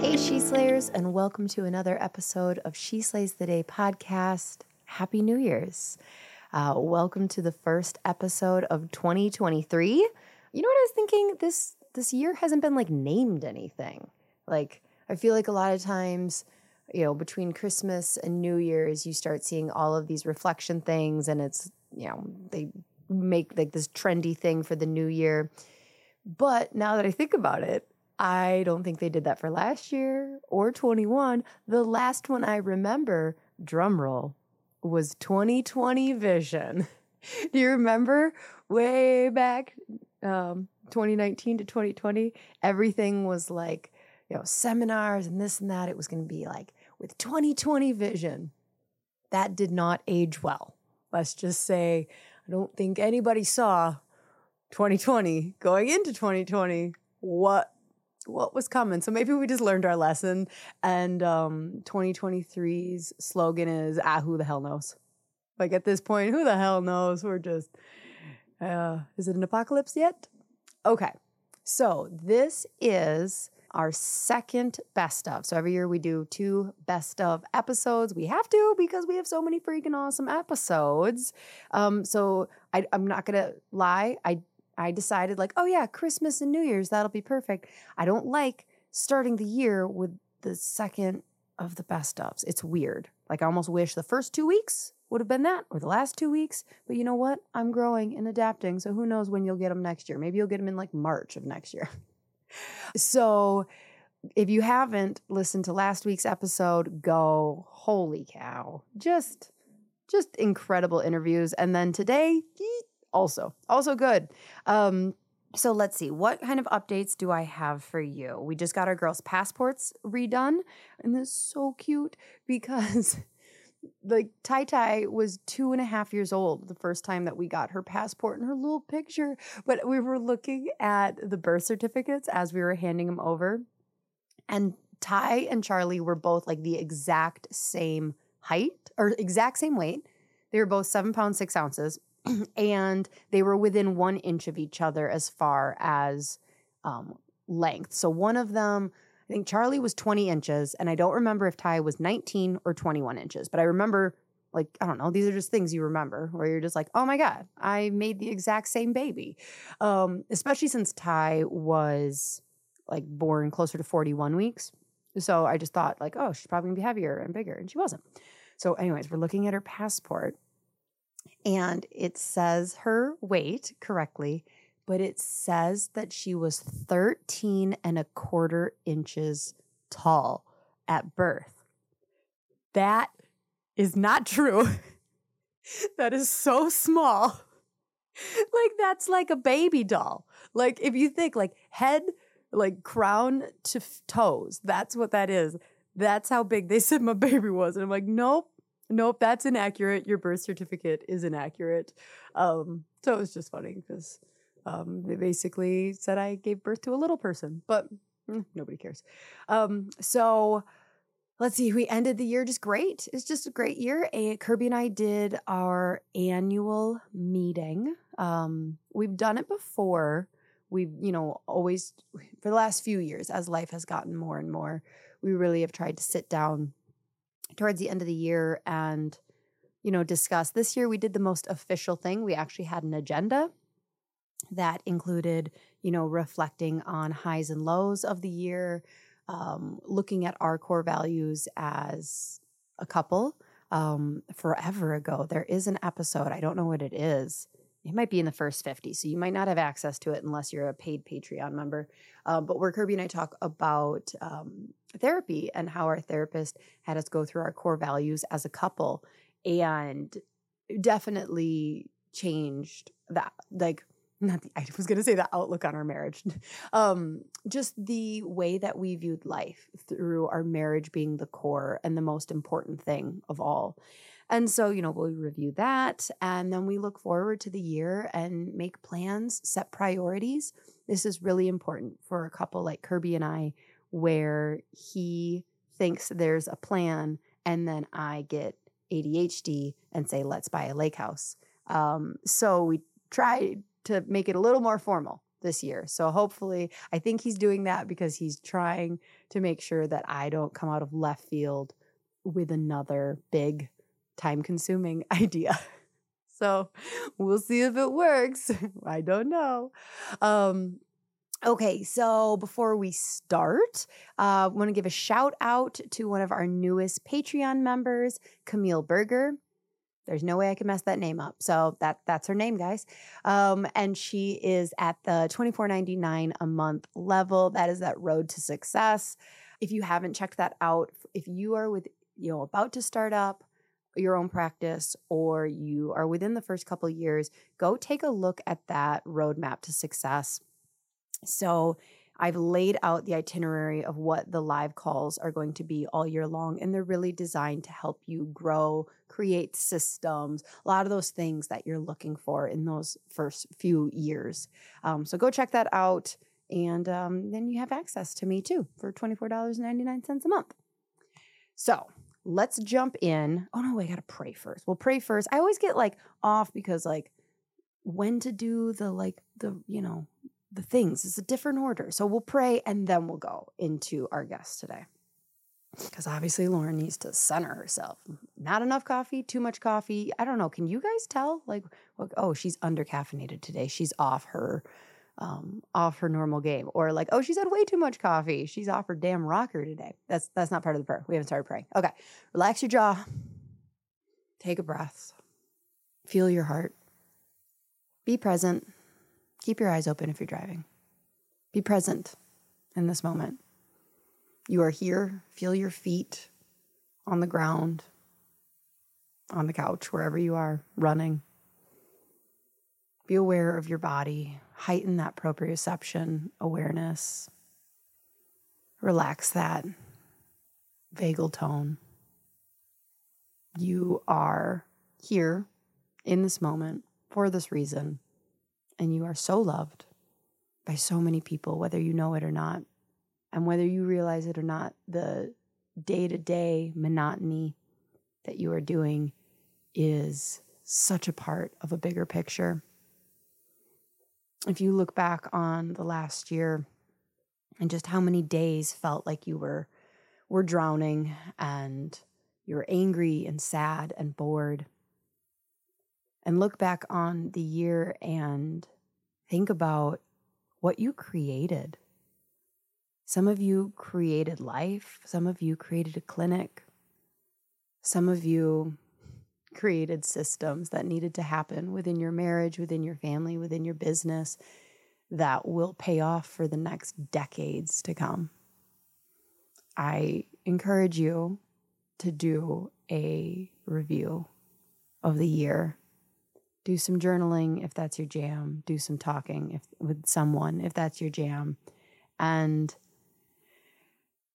Hey, She Slayers, and welcome to another episode of She Slays the Day podcast. Happy New Year's. Uh, welcome to the first episode of 2023. You know what I was thinking? This this year hasn't been like named anything. Like I feel like a lot of times, you know, between Christmas and New Year's, you start seeing all of these reflection things, and it's you know they make like this trendy thing for the new year. But now that I think about it, I don't think they did that for last year or 21. The last one I remember, drum roll, was 2020 Vision. Do you remember way back um, 2019 to 2020? Everything was like, you know, seminars and this and that. It was going to be like with 2020 Vision. That did not age well. Let's just say, I don't think anybody saw 2020 going into 2020 what what was coming. So maybe we just learned our lesson. And um, 2023's slogan is, ah, who the hell knows? Like at this point, who the hell knows? We're just, uh, is it an apocalypse yet? Okay. So this is our second best of. So every year we do two best of episodes. We have to because we have so many freaking awesome episodes. Um, so I, I'm not gonna lie. I I decided, like, oh yeah, Christmas and New Year's, that'll be perfect. I don't like starting the year with the second of the best ofs. It's weird. Like, I almost wish the first two weeks would have been that or the last two weeks. But you know what? I'm growing and adapting. So who knows when you'll get them next year? Maybe you'll get them in like March of next year. so if you haven't listened to last week's episode, go, holy cow. Just just incredible interviews. And then today, also also good um so let's see what kind of updates do i have for you we just got our girls passports redone and this is so cute because like Tai Tai was two and a half years old the first time that we got her passport and her little picture. But we were looking at the birth certificates as we were handing them over. And Tai and Charlie were both like the exact same height or exact same weight. They were both seven pounds, six ounces. And they were within one inch of each other as far as um, length. So one of them, I think Charlie was 20 inches, and I don't remember if Ty was 19 or 21 inches, but I remember, like, I don't know, these are just things you remember where you're just like, oh my God, I made the exact same baby. Um, especially since Ty was like born closer to 41 weeks. So I just thought, like, oh, she's probably gonna be heavier and bigger, and she wasn't. So, anyways, we're looking at her passport and it says her weight correctly, but it says that she was 13 and a quarter inches tall at birth. That is not true. that is so small. like that's like a baby doll. Like if you think like head like crown to f- toes, that's what that is. That's how big they said my baby was. And I'm like, nope, nope, that's inaccurate. Your birth certificate is inaccurate. Um, so it was just funny because um, they basically said I gave birth to a little person, but mm, nobody cares. Um, so let's see, we ended the year just great. It's just a great year. Kirby and I did our annual meeting. Um, we've done it before. We've, you know, always for the last few years, as life has gotten more and more, we really have tried to sit down towards the end of the year and you know discuss. This year we did the most official thing. We actually had an agenda that included you know reflecting on highs and lows of the year um, looking at our core values as a couple um, forever ago. There is an episode i don't know what it is it might be in the first 50 so you might not have access to it unless you're a paid patreon member uh, but where kirby and i talk about um, therapy and how our therapist had us go through our core values as a couple and definitely changed that like not the, I was going to say the outlook on our marriage. Um, just the way that we viewed life through our marriage being the core and the most important thing of all. And so, you know, we'll review that and then we look forward to the year and make plans, set priorities. This is really important for a couple like Kirby and I, where he thinks there's a plan and then I get ADHD and say, let's buy a lake house. Um, so we tried to make it a little more formal this year. So hopefully, I think he's doing that because he's trying to make sure that I don't come out of left field with another big time consuming idea. So we'll see if it works. I don't know. Um, Okay, so before we start, I uh, want to give a shout out to one of our newest Patreon members, Camille Berger. There's no way I can mess that name up. So that that's her name, guys. Um, and she is at the $24.99 a month level. That is that road to success. If you haven't checked that out, if you are with you know about to start up your own practice or you are within the first couple years, go take a look at that roadmap to success so I've laid out the itinerary of what the live calls are going to be all year long, and they're really designed to help you grow, create systems, a lot of those things that you're looking for in those first few years. Um, so go check that out, and um, then you have access to me too for $24.99 a month. So let's jump in. Oh no, I gotta pray first. We'll pray first. I always get like off because like when to do the like the you know the things. It's a different order. So we'll pray and then we'll go into our guest today. Because obviously Lauryn needs to center herself. Not enough coffee, too much coffee. I don't know. Can you guys tell? Like, oh, she's under caffeinated today. She's off her um, off her normal game. Or like, oh, she's had way too much coffee. She's off her damn rocker today. That's that's not part of the prayer. We haven't started praying. Okay. Relax your jaw. Take a breath. Feel your heart. Be present. Keep your eyes open if you're driving. Be present in this moment. You are here. Feel your feet on the ground, on the couch, wherever you are, running. Be aware of your body. Heighten that proprioception awareness. Relax that vagal tone. You are here in this moment for this reason and you are so loved by so many people, whether you know it or not. And whether you realize it or not, the day to day monotony that you are doing is such a part of a bigger picture. If you look back on the last year and just how many days felt like you were were drowning and you were angry and sad and bored and look back on the year and think about what you created. Some of you created life, some of you created a clinic, some of you created systems that needed to happen within your marriage, within your family, within your business that will pay off for the next decades to come. I encourage you to do a review of the year. Do some journaling if that's your jam. Do some talking if with someone if that's your jam. And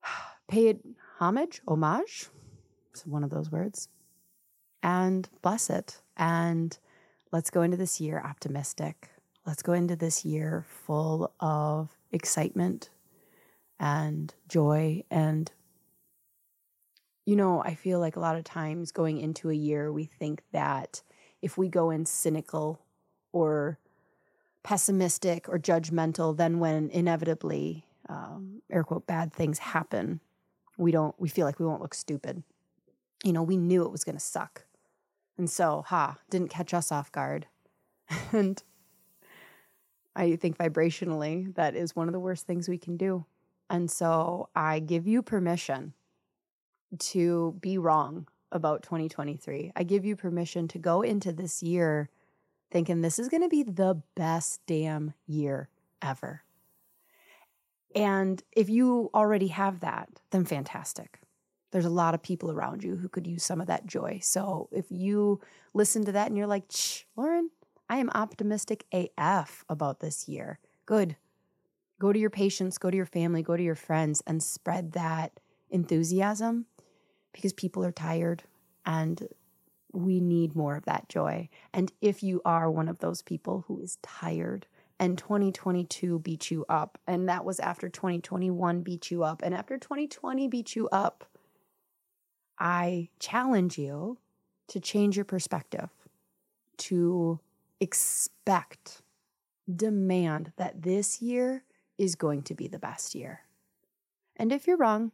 pay it homage homage it's one of those words and bless it and let's go into this year optimistic let's go into this year full of excitement and joy and you know i feel like a lot of times going into a year we think that if we go in cynical or pessimistic or judgmental, then when inevitably, um, air quote, bad things happen, we don't, we feel like we won't look stupid. you know, we knew it was going to suck. And so, ha, didn't catch us off guard. and I think vibrationally, that is one of the worst things we can do. And so I give you permission to be wrong about 2023. I give you permission to go into this year thinking this is going to be the best damn year ever. And if you already have that, then fantastic. There's a lot of people around you who could use some of that joy. So if you listen to that and you're like, Lauryn, I am optimistic AF about this year. Good. Go to your patients, go to your family, go to your friends, and spread that enthusiasm because people are tired and we need more of that joy. And if you are one of those people who is tired and 2022 beat you up, and that was after 2021 beat you up, and after 2020 beat you up, I challenge you to change your perspective, to expect, demand that this year is going to be the best year. And if you're wrong,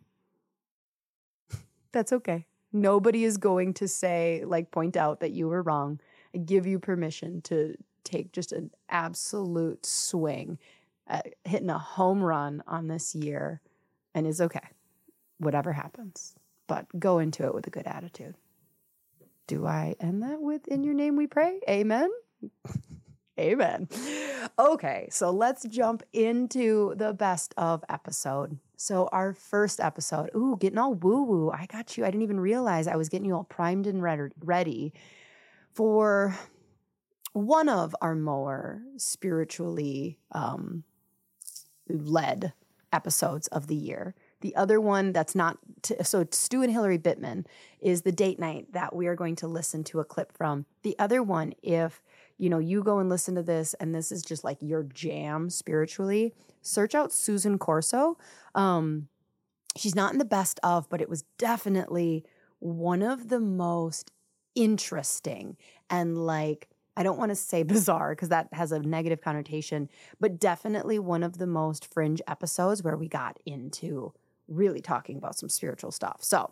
that's okay. Nobody is going to say, like, point out that you were wrong. I give you permission to take just an absolute swing at hitting a home run on this year and is okay, whatever happens. But go into it with a good attitude. Do I end that with In Your Name We Pray? Amen. Amen. Okay, so let's jump into the best of episode. So, our first episode, ooh, getting all woo woo. I got you. I didn't even realize I was getting you all primed and ready for one of our more spiritually um, led episodes of the year. The other one that's not, so Stu and Hillary Bittman is the date night that we are going to listen to a clip from. The other one, if you know, you go and listen to this and this is just like your jam spiritually, search out Susan Corso. Um, she's not in the best of, but it was definitely one of the most interesting and like, I don't want to say bizarre because that has a negative connotation, but definitely one of the most fringe episodes where we got into really talking about some spiritual stuff. So,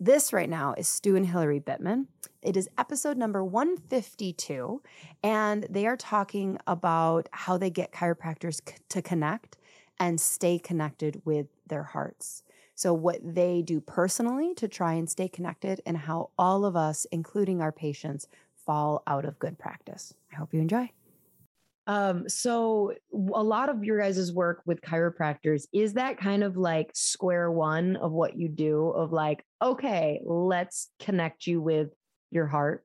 this right now is Stu and Hillary Bittman. It is episode number 152, and they are talking about how they get chiropractors c- to connect and stay connected with their hearts. So, what they do personally to try and stay connected, and how all of us, including our patients, fall out of good practice. I hope you enjoy. Um, so a lot of your guys' work with chiropractors is that kind of like square one of what you do of like, okay, let's connect you with your heart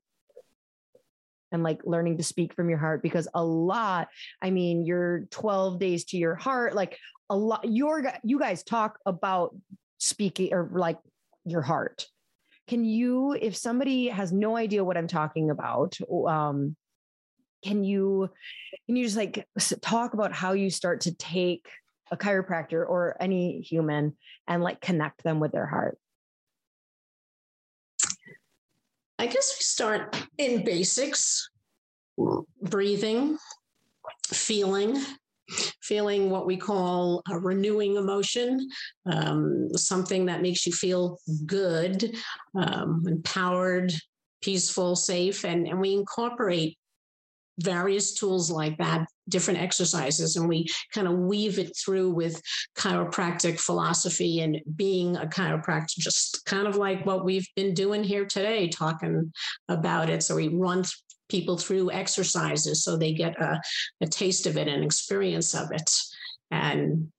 and like learning to speak from your heart because a lot, I mean, you're 12 days to your heart, like a lot, your you guys talk about speaking or like your heart. Can you, if somebody has no idea what I'm talking about, um, can you can you just like talk about how you start to take a chiropractor or any human and like connect them with their heart? I guess we start in basics. Breathing feeling feeling what we call a renewing emotion, um, something that makes you feel good, um, empowered, peaceful, safe, and, and we incorporate various tools like that, different exercises, and we kind of weave it through with chiropractic philosophy and being a chiropractor, just kind of like what we've been doing here today, talking about it. So we run people through exercises so they get a, a taste of it and experience of it. And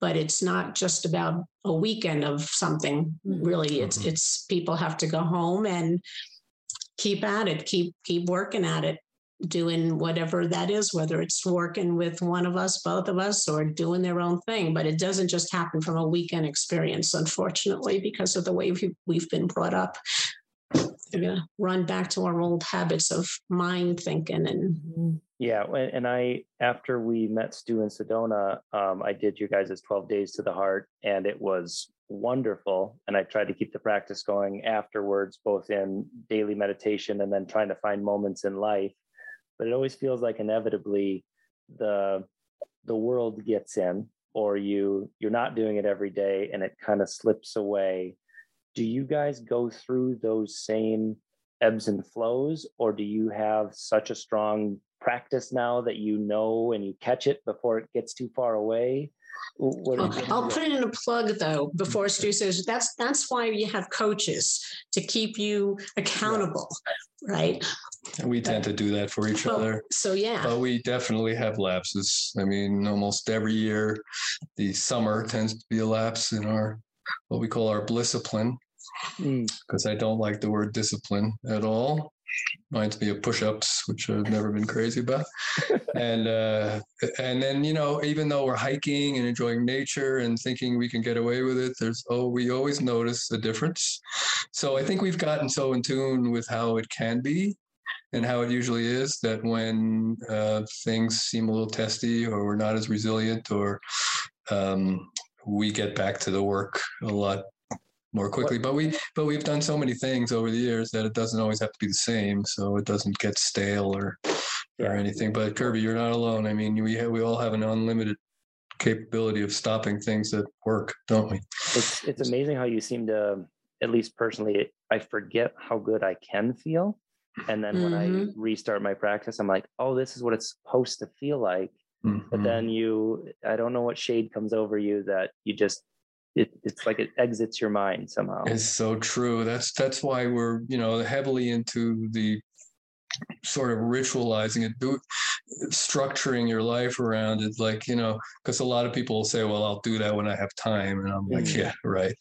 but it's not just about a weekend of something really it's mm-hmm. it's people have to go home and keep at it keep keep working at it doing whatever that is, whether it's working with one of us, both of us, or doing their own thing. But it doesn't just happen from a weekend experience, unfortunately, because of the way we've been brought up. We're going to run back to our old habits of mind thinking and. Mm-hmm. Yeah. And I, after we met Stu and Sedona, um, I did you guys' 12 days to the heart, and it was wonderful. And I tried to keep the practice going afterwards, both in daily meditation and then trying to find moments in life but it always feels like inevitably the the world gets in or you you're not doing it every day and it kind of slips away. Do you guys go through those same ebbs and flows, or do you have such a strong practice now that you know and you catch it before it gets too far away? I'll, I'll put in a plug though before Stu says that's that's why you have coaches to keep you accountable, right? And we tend to do that for each other. So yeah. But we definitely have lapses. I mean, almost every year, the summer tends to be a lapse in our what we call our discipline, because mm. I don't like the word discipline at all reminds me of push-ups, which I've never been crazy about. and uh, and then you know, even though we're hiking and enjoying nature and thinking we can get away with it, there's oh, we always notice a difference. So I think we've gotten so in tune with how it can be and how it usually is that when uh, things seem a little testy or we're not as resilient or um, we get back to the work a lot more quickly. But we but we've done so many things over the years that it doesn't always have to be the same, so it doesn't get stale or yeah. or anything. But Kirby, you're not alone. I mean, we have, we all have an unlimited capability of stopping things that work, don't we? It's it's amazing how you seem to, at least personally, I forget how good I can feel. And then mm-hmm. when I mm-hmm. restart my practice, I'm like, oh, this is what it's supposed to feel like. Mm-hmm. But then you, I don't know what shade comes over you that you just it, it's like it exits your mind somehow. It's so true. That's that's why we're you know heavily into the sort of ritualizing it, do, structuring your life around it. Like you know, because a lot of people will say, "Well, I'll do that when I have time," and I'm like, mm. "Yeah, right,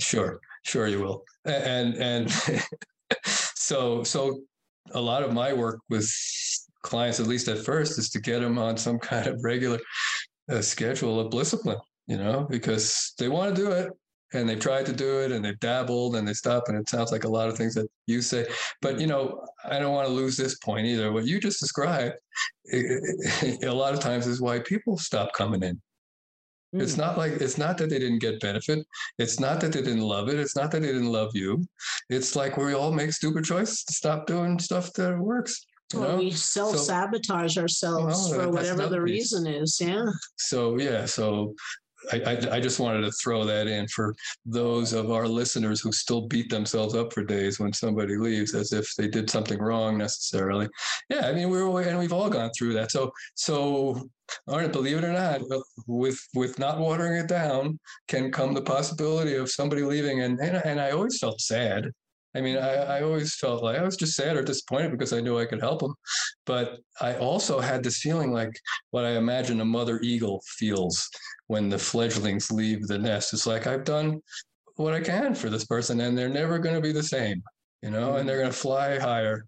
sure, sure, you will." And and so so a lot of my work with clients, at least at first, is to get them on some kind of regular uh, schedule of discipline you know, because they want to do it and they've tried to do it and they've dabbled and they stop and it sounds like a lot of things that you say but you know i don't want to lose this point either what you just described it, it, a lot of times is why people stop coming in mm. it's not like it's not that they didn't get benefit it's not that they didn't love it it's not that they didn't love you it's like we all make stupid choices to stop doing stuff that works well, we self sabotage so, ourselves you know, for whatever the reason is. Yeah. So, yeah. So, I, I, just wanted to throw that in for those of our listeners who still beat themselves up for days when somebody leaves as if they did something wrong necessarily. Yeah, I mean we're and we've all gone through that. So so Arnett, believe it or not, with with not watering it down can come the possibility of somebody leaving and and, and I always felt sad. I mean, I, I always felt like I was just sad or disappointed because I knew I could help them. But I also had this feeling like what I imagine a mother eagle feels when the fledglings leave the nest. It's like I've done what I can for this person, and they're never going to be the same, you know, and they're mm-hmm. going to fly higher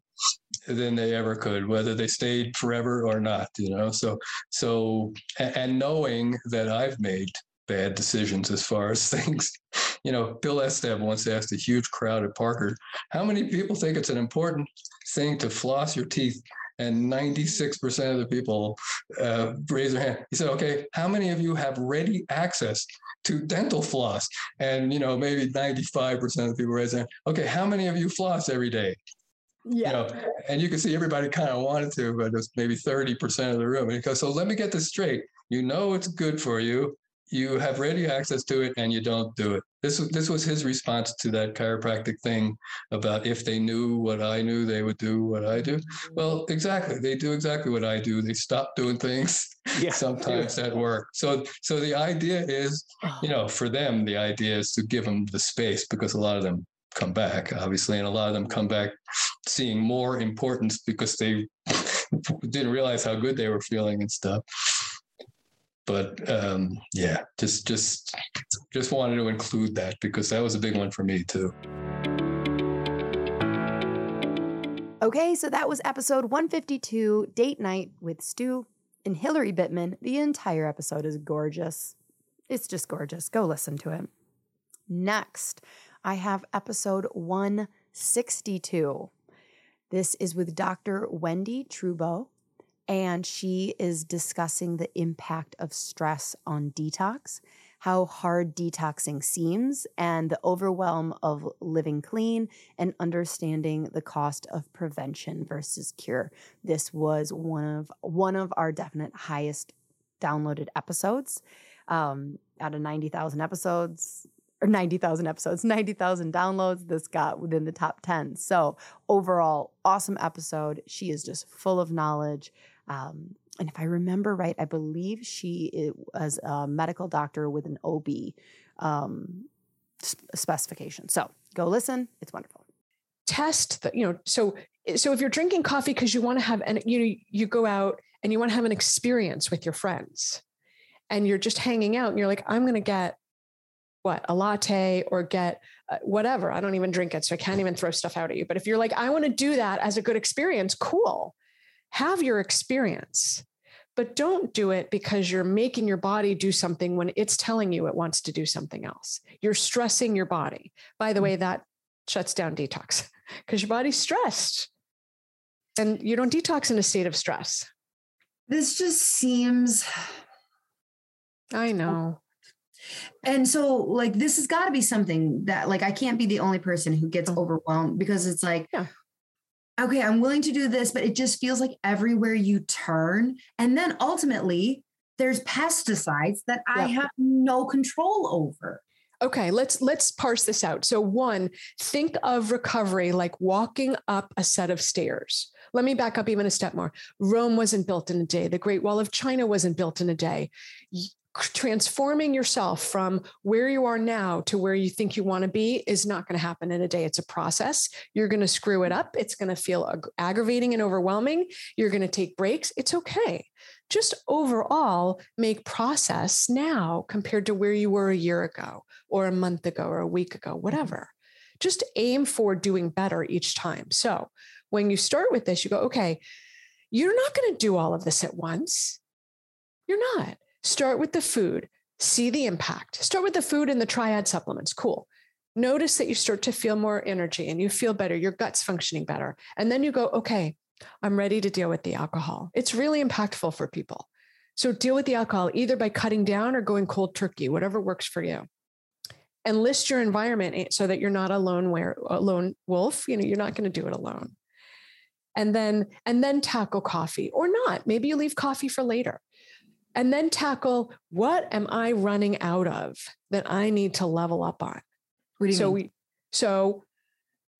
than they ever could, whether they stayed forever or not, you know. So, so, and knowing that I've made bad decisions as far as things, you know, Bill Esteb once asked a huge crowd at Parker, how many people think it's an important thing to floss your teeth and 96% of the people uh, raise their hand. He said, okay, how many of you have ready access to dental floss? And, you know, maybe 95% of the people raise their hand. Okay, how many of you floss every day? Yeah. You know, and you can see everybody kind of wanted to, but it was maybe 30% of the room. And he goes, so let me get this straight. You know it's good for you you have ready access to it and you don't do it. This this was his response to that chiropractic thing about if they knew what I knew, they would do what I do. Well, exactly. They do exactly what I do. They stop doing things yeah. sometimes at work. So so the idea is, you know, for them, the idea is to give them the space because a lot of them come back, obviously, and a lot of them come back seeing more importance because they didn't realize how good they were feeling and stuff but um, yeah, just just just wanted to include that because that was a big one for me too. Okay, so that was episode 152, Date Night with Stu and Hillary Bittman. The entire episode is gorgeous. It's just gorgeous. Go listen to it. Next, I have episode 162. This is with Dr. Wendie Trubow and she is discussing the impact of stress on detox, how hard detoxing seems, and the overwhelm of living clean and understanding the cost of prevention versus cure. This was one of one of our definite highest downloaded episodes. Um, out of 90,000 episodes, or 90,000 episodes, 90,000 downloads. This got within the top 10. So, overall, awesome episode. She is just full of knowledge. Um, and if I remember right, I believe she was a medical doctor with an OB um, specification. So, go listen. It's wonderful. Test the, you know, so so if you're drinking coffee because you want to have and you know you go out and you want to have an experience with your friends and you're just hanging out and you're like i'm going to get what a latte or get uh, whatever i don't even drink it so i can't even throw stuff out at you but if you're like i want to do that as a good experience cool have your experience but don't do it because you're making your body do something when it's telling you it wants to do something else. You're stressing your body. By the mm. way that shuts down detox because your body's stressed. And you don't detox in a state of stress. This just seems i know. And so like this has got to be something that like i can't be the only person who gets oh. overwhelmed because it's like yeah. Okay i'm willing to do this but it just feels like everywhere you turn. And then ultimately there's pesticides that yeah. i have no control over. Okay let's let's parse this out. So one think of recovery like walking up a set of stairs. Let me back up even a step more. Rome wasn't built in a day. The great wall of china wasn't built in a day transforming yourself from where you are now to where you think you want to be is not going to happen in a day. It's a process. You're going to screw it up. It's going to feel ag- aggravating and overwhelming. You're going to take breaks. It's okay. Just overall, make process now compared to where you were a year ago or a month ago or a week ago, whatever. Just aim for doing better each time. So when you start with this, you go, okay, you're not going to do all of this at once. You're not Start with the food, see the impact. Start with the food and the triad supplements. Cool. Notice that you start to feel more energy and you feel better, your gut's functioning better. And then you go, okay, I'm ready to deal with the alcohol. It's really impactful for people. So deal with the alcohol either by cutting down or going cold turkey, whatever works for you. And list your environment eh, so that you're not a lone, wear, a lone wolf. You know, you're not going to do it alone. And then and then tackle coffee or not. Maybe you leave coffee for later and then tackle what am I running out of that I need to level up on. so mean? we so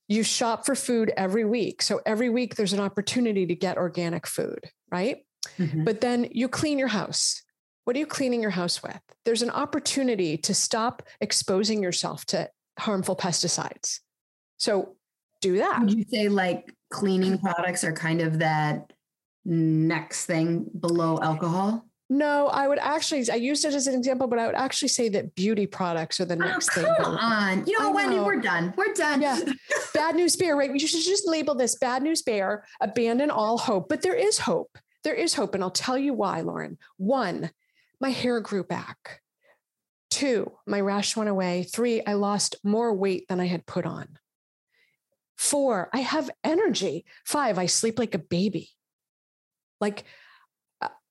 you shop for food every week. So every week there's an opportunity to get organic food, right? Mm-hmm. But then you clean your house. What are you cleaning your house with? There's an opportunity to stop exposing yourself to harmful pesticides. So do that. Would you say like cleaning products are kind of that next thing below alcohol? No, I would actually, I used it as an example, but I would actually say that beauty products are the oh, next oh, come thing. Come on. You know, I Wendie, know. we're done. We're done. Yeah. bad news bear, right? You should just label this bad news bear, abandon all hope. But there is hope. There is hope. And I'll tell you why, Lauryn. One, my hair grew back. Two, my rash went away. Three, I lost more weight than I had put on. Four, I have energy. Five, I sleep like a baby. Like,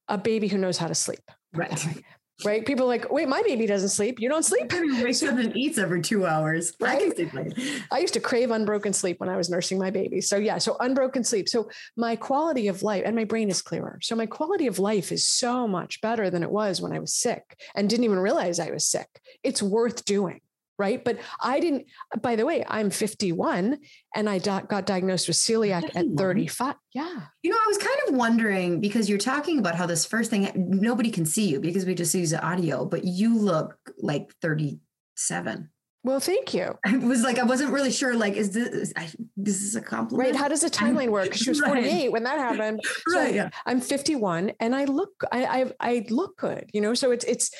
a baby who knows how to sleep. Right. Right. People like, wait, my baby doesn't sleep. You don't sleep. wakes up and eats every two hours. Right? I, I used to crave unbroken sleep when I was nursing my baby. So yeah, so unbroken sleep. So my quality of life and my brain is clearer. So my quality of life is so much better than it was when I was sick and didn't even realize I was sick. It's worth doing right? But I didn't, by the way, I'm 51 and I got diagnosed with celiac 51? at 35. Yeah. You know, I was kind of wondering because you're talking about how this first thing, nobody can see you because we just use the audio, but you look like 37. Well, thank you. I was like, I wasn't really sure. Like, is this is, I, this is a compliment? Right? How does the timeline work? She was 48 right. when that happened. So right. Yeah. I'm 51, and I look, I, I, I look good. You know, so it's it's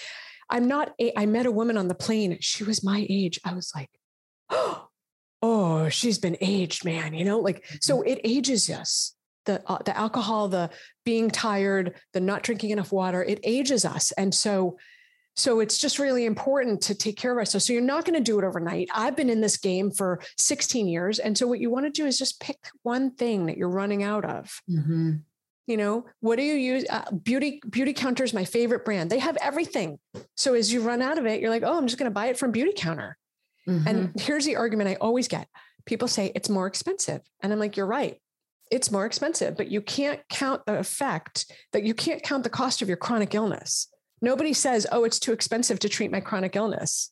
I'm not, a, I met a woman on the plane. She was my age. I was like, oh, she's been aged, man. You know, like, so mm-hmm. it ages us. The, uh, the alcohol, the being tired, the not drinking enough water, it ages us. And so, so it's just really important to take care of ourselves. So you're not going to do it overnight. I've been in this game for 16 years. And so what you want to do is just pick one thing that you're running out of. Mm-hmm you know what do you use? Uh, beauty Beautycounter is my favorite brand. They have everything. So as you run out of it you're like oh i'm just going to buy it from Beautycounter mm-hmm. and here's the argument i always get. People say it's more expensive. And i'm like you're right. It's more expensive but you can't count the effect that you can't count the cost of your chronic illness. Nobody says oh it's too expensive to treat my chronic illness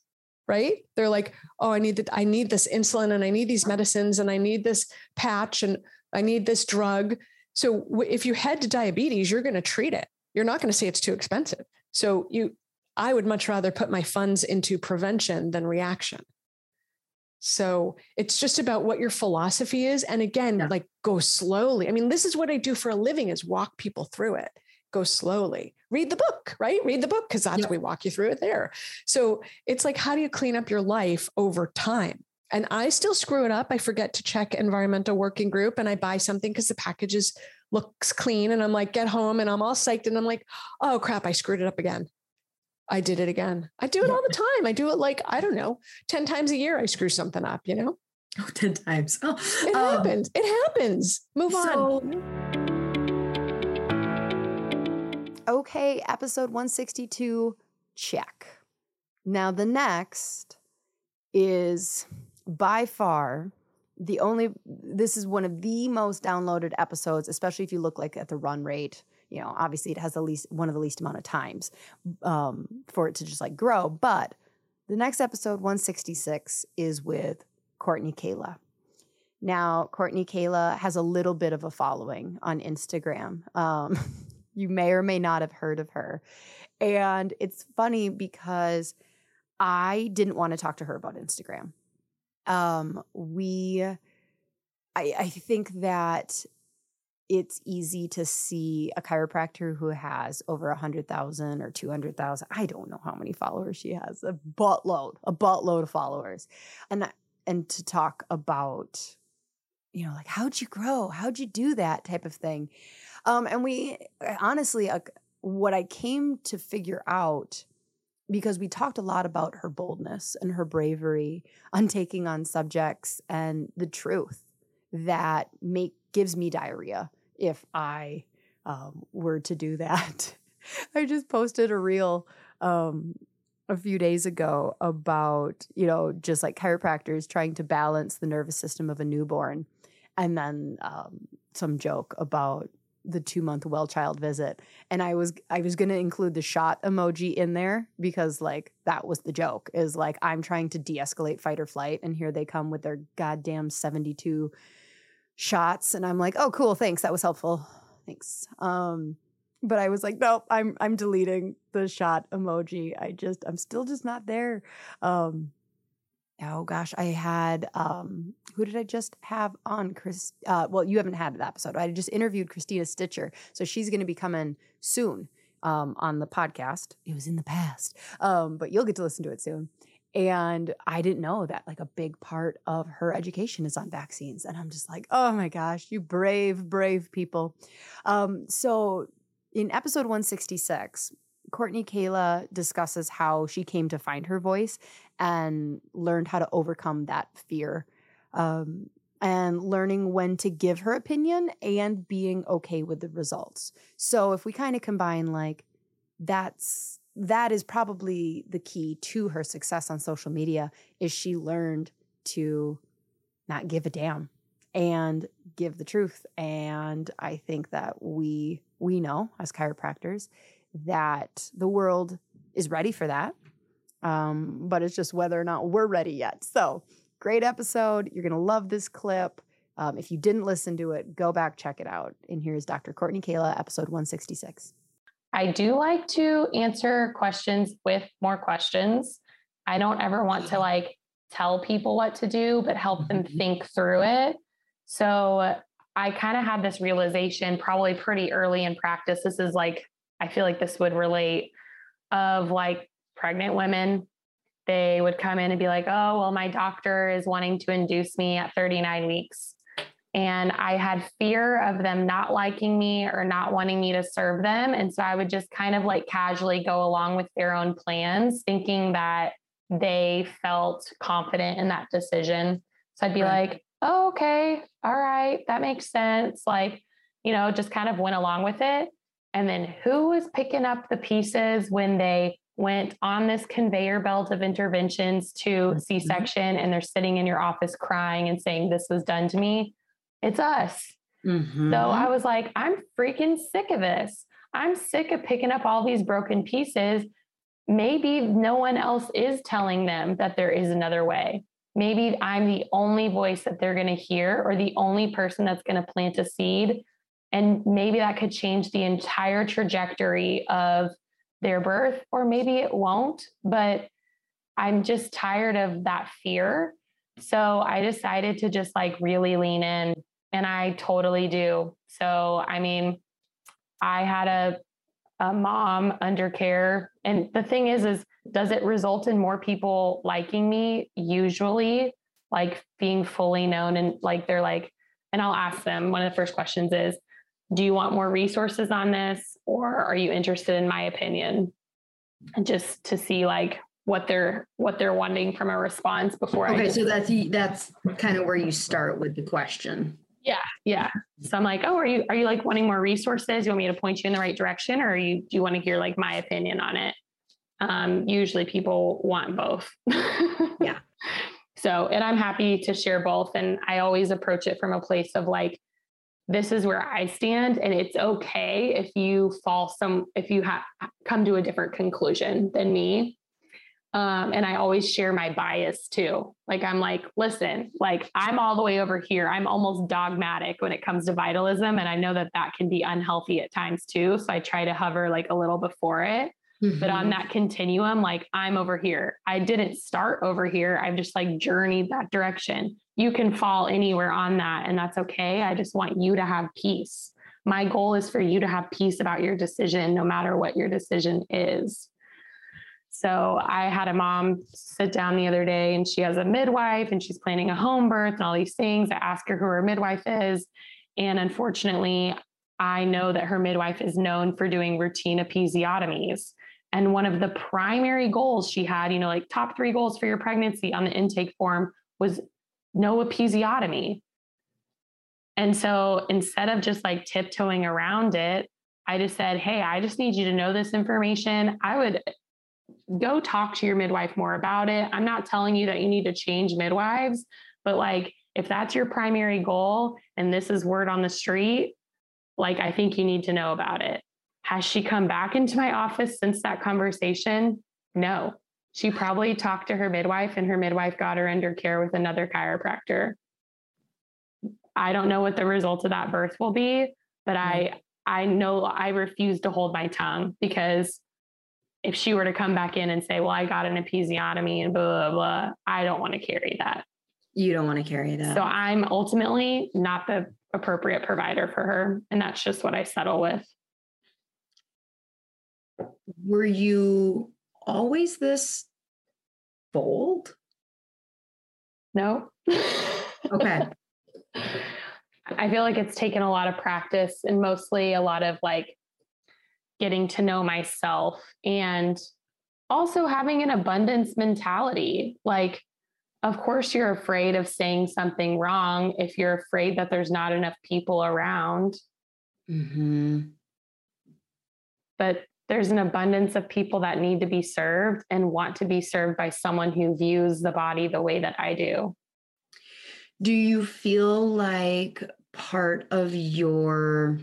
right? They're like, oh, I need that, I need this insulin and I need these medicines and I need this patch and I need this drug. So if you head to diabetes, you're going to treat it. You're not going to say it's too expensive. So you, I would much rather put my funds into prevention than reaction. So it's just about what your philosophy is. And again, yeah. like go slowly. I mean, this is what I do for a living is walk people through it. Go slowly. Read the book, right? Read the book because that's yeah. we walk you through it there. So it's like, how do you clean up your life over time? And I still screw it up. I forget to check environmental working group and I buy something because the packages looks clean. And I'm like, get home and I'm all psyched. And I'm like, oh crap, I screwed it up again. I did it again. I do it all the time. I do it like, I don't know, 10 times a year, I screw something up, you know? Oh, 10 times. Oh, it um, happens. It happens. Move so, on. Okay, episode 162, check. Now, the next is by far the only this is one of the most downloaded episodes especially if you look like at the run rate. You know obviously it has the least one of the least amount of times um, for it to just like grow. But the next episode 166 is with Courtney Kahla. Now Courtney Kahla has a little bit of a following on instagram. Um, you may or may not have heard of her. And it's funny because i didn't want to talk to her about instagram um, we I, I think that it's easy to see a chiropractor who has over a hundred thousand or two hundred thousand. I don't know how many followers she has. A buttload, a buttload of followers, and and to talk about, you know, like how'd you grow? How'd you do that type of thing? Um, and we honestly, uh, what I came to figure out because we talked a lot about her boldness and her bravery on taking on subjects and the truth that make gives me diarrhea if I um, were to do that. I just posted a reel um, a few days ago about you know just like chiropractors trying to balance the nervous system of a newborn, and then um, some joke about the two month well child visit and i was i was going to include the shot emoji in there because like that was the joke is like i'm trying to de-escalate fight or flight and here they come with their goddamn 72 shots and i'm like oh cool thanks that was helpful thanks. Um but i was like nope i'm i'm deleting the shot emoji i just i'm still just not there. Um oh gosh, I had um, who did I just have on? Chris. Uh, well, you haven't had that episode. I just interviewed Christina Stitcher, so she's going to be coming soon um, on the podcast. It was in the past, um, but you'll get to listen to it soon. And I didn't know that like a big part of her education is on vaccines, and I'm just like, oh my gosh, you brave, brave people. Um, so in episode 166, Courtney Kahla discusses how she came to find her voice and learned how to overcome that fear. Um, and learning when to give her opinion and being okay with the results. So if we kind of combine like that's that is probably the key to her success on social media is she learned to not give a damn and give the truth and i think that we we know as chiropractors that the world is ready for that. Um, but it's just whether or not we're ready yet. So, great episode. You're going to love this clip. Um, if you didn't listen to it, go back, check it out. And here's Dr. Courtney Kahla, episode 166. I do like to answer questions with more questions. I don't ever want to like tell people what to do, but help them mm-hmm. think through it. So I kind of had this realization probably pretty early in practice. This is like I feel like this would relate of like pregnant women. They would come in and be like, oh, well, my doctor is wanting to induce me at 39 weeks. And I had fear of them not liking me or not wanting me to serve them. And so I would just kind of like casually go along with their own plans, thinking that they felt confident in that decision. So I'd be right. like, oh, okay, all right, that makes sense. Like, you know, just kind of went along with it. And then who was picking up the pieces when they went on this conveyor belt of interventions to mm-hmm. C section and they're sitting in your office crying and saying, This was done to me? It's us. Mm-hmm. So I was like, I'm freaking sick of this. I'm sick of picking up all these broken pieces, maybe no one else is telling them that there is another way. Maybe I'm the only voice that they're going to hear or the only person that's going to plant a seed. And maybe that could change the entire trajectory of their birth, or maybe it won't. But I'm just tired of that fear. So I decided to just like really lean in, and I totally do. So, I mean, I had a a mom under care. And the thing is, is does it result in more people liking me? Usually, like being fully known and like they're like, and I'll ask them. One of the first questions is, do you want more resources on this, or are you interested in my opinion? And just to see like what they're what they're wanting from a response before okay, I. Okay, so that's that's kind of where you start with the question. Yeah, yeah. So I'm like, oh, are you are you like wanting more resources? You want me to point you in the right direction, or you do you want to hear like my opinion on it? Um, usually people want both. yeah. So, and I'm happy to share both. And I always approach it from a place of like, this is where I stand, and it's okay if you fall some, if you have come to a different conclusion than me. Um, and I always share my bias too. Like, I'm like, listen, like, I'm all the way over here. I'm almost dogmatic when it comes to vitalism. And I know that that can be unhealthy at times too. So I try to hover like a little before it. Mm-hmm. But on mm-hmm. that continuum, like, I'm over here. I didn't start over here. I've just like journeyed that direction. You can fall anywhere on that, and that's okay. I just want you to have peace. My goal is for you to have peace about your decision, no matter what your decision is. So I had a mom sit down the other day and she has a midwife and she's planning a home birth and all these things. I ask her who her midwife is. And unfortunately, I know that her midwife is known for doing routine episiotomies. And one of the primary goals she had, you know, like top three goals for your pregnancy on the intake form was no episiotomy. And so instead of just like tiptoeing around it, I just said, Hey, I just need you to know this information. I would go talk to your midwife more about it. I'm not telling you that you need to change midwives, but like if that's your primary goal and this is word on the street, like I think you need to know about it. Has she come back into my office since that conversation? No. She probably talked to her midwife and her midwife got her under care with another chiropractor. I don't know what the result of that birth will be, but I mm-hmm. I know I refuse to hold my tongue because if she were to come back in and say, well, I got an episiotomy and blah, blah, blah, I don't want to carry that. You don't want to carry that. So I'm ultimately not the appropriate provider for her. And that's just what I settle with. Were you always this bold? No. okay. I feel like it's taken a lot of practice and mostly a lot of like getting to know myself and also having an abundance mentality. Like, of course, you're afraid of saying something wrong if you're afraid that there's not enough people around. Mm-hmm. But there's an abundance of people that need to be served and want to be served by someone who views the body the way that I do. Do you feel like part of your